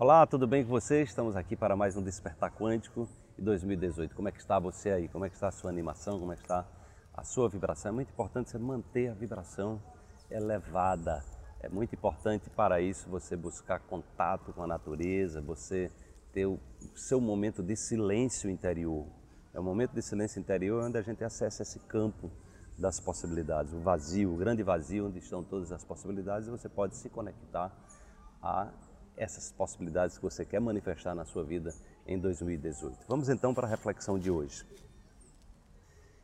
Olá, tudo bem com vocês? Estamos aqui para mais um Despertar Quântico de 2018. Como é que está você aí? Como é que está a sua animação? Como é que está a sua vibração? É muito importante você manter a vibração elevada. É muito importante para isso você buscar contato com a natureza, você ter o seu momento de silêncio interior. É o momento de silêncio interior onde a gente acessa esse campo das possibilidades, o vazio, o grande vazio onde estão todas as possibilidades e você pode se conectar a essas possibilidades que você quer manifestar na sua vida em 2018. Vamos então para a reflexão de hoje.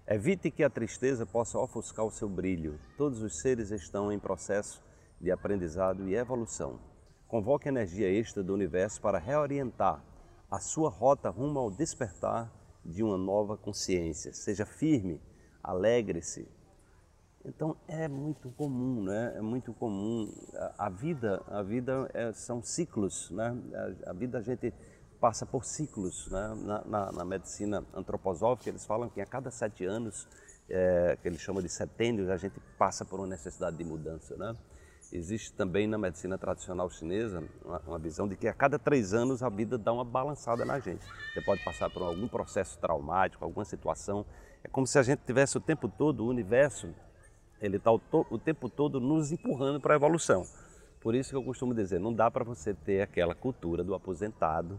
Evite que a tristeza possa ofuscar o seu brilho. Todos os seres estão em processo de aprendizado e evolução. Convoque a energia extra do universo para reorientar a sua rota rumo ao despertar de uma nova consciência. Seja firme, alegre-se, então é muito comum, né? É muito comum. A, vida, a vida é, são ciclos, né? A, a, vida a gente passa por ciclos, né? Na, na, na, medicina antroposófica eles falam que a cada sete anos, é, que eles chamam de setênios, a gente passa por uma necessidade de mudança, né? Existe também na medicina tradicional chinesa uma, uma, visão de que a cada três anos a vida dá uma balançada na gente. Você pode passar por algum processo traumático, alguma situação. É como se a gente tivesse o tempo todo o universo ele está o, o, tempo todo nos empurrando para a evolução. Por isso que eu costumo dizer, não dá para você ter aquela cultura do aposentado,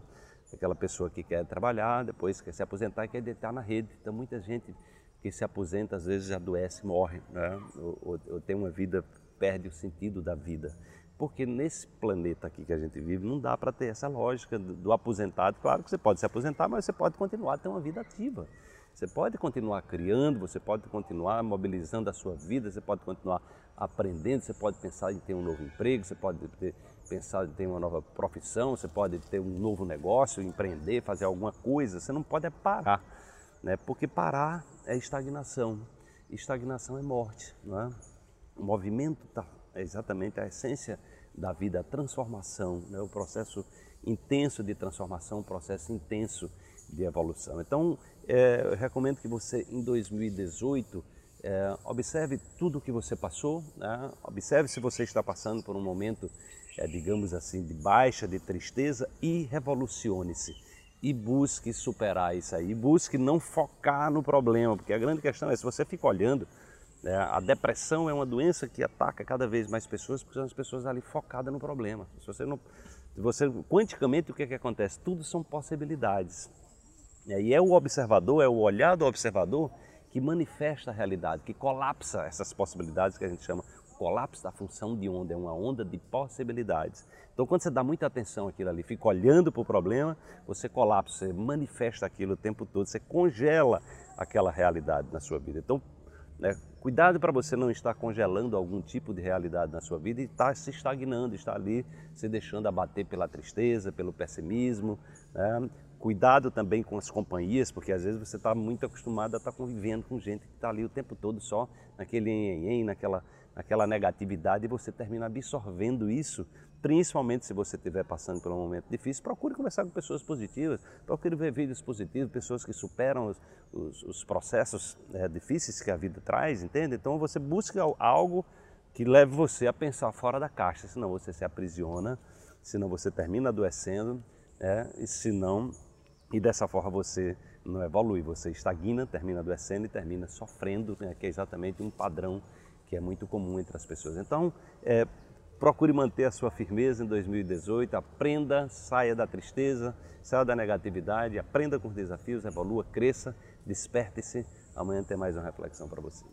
aquela pessoa que quer trabalhar, depois quer se aposentar e quer deitar na rede. Então muita gente que se aposenta às vezes adoece, morre, né? ou, ou, ou tem uma vida, perde o sentido da vida. Porque nesse planeta aqui que a gente vive, não dá para ter essa lógica do aposentado. Claro que você pode se aposentar, mas você pode continuar a ter uma vida ativa. Você pode continuar criando, você pode continuar mobilizando a sua vida, você pode continuar aprendendo, você pode pensar em ter um novo emprego, você pode ter, pensar em ter uma nova profissão, você pode ter um novo negócio, empreender, fazer alguma coisa. Você não pode é parar, né? porque parar é estagnação. Estagnação é morte. Não é? O movimento tá, é exatamente a essência da vida, a transformação, né? o processo intenso de transformação, o processo intenso de evolução. Então, é, eu recomendo que você, em 2018, é, observe tudo o que você passou, né? observe se você está passando por um momento, é, digamos assim, de baixa, de tristeza e revolucione-se. E busque superar isso aí, busque não focar no problema, porque a grande questão é se você fica olhando, a depressão é uma doença que ataca cada vez mais pessoas, porque são as pessoas ali focadas no problema. Se você não, você quanticamente o que, é que acontece? Tudo são possibilidades. E é o observador, é o olhar do observador que manifesta a realidade, que colapsa essas possibilidades que a gente chama colapso da função de onda, é uma onda de possibilidades. Então, quando você dá muita atenção àquilo ali, fica olhando para o problema, você colapsa, você manifesta aquilo o tempo todo, você congela aquela realidade na sua vida. Então, né, cuidado para você não estar congelando algum tipo de realidade na sua vida e estar se estagnando, estar ali se deixando abater pela tristeza, pelo pessimismo. Né? Cuidado também com as companhias, porque às vezes você está muito acostumado a estar tá convivendo com gente que está ali o tempo todo só naquele em, naquela, naquela negatividade e você termina absorvendo isso, principalmente se você estiver passando por um momento difícil. Procure conversar com pessoas positivas, procure ver vídeos positivos, pessoas que superam os, os, os processos é, difíceis que a vida traz, entende? Então você busca algo que leve você a pensar fora da caixa, senão você se aprisiona, senão você termina adoecendo, é, e senão e dessa forma você não evolui, você estagna, termina adoecendo e termina sofrendo, né, que é exatamente um padrão que é muito comum entre as pessoas. Então, é, procure manter a sua firmeza em 2018, aprenda, saia da tristeza, saia da negatividade, aprenda com os desafios, evolua, cresça, desperte-se. Amanhã tem mais uma reflexão para você.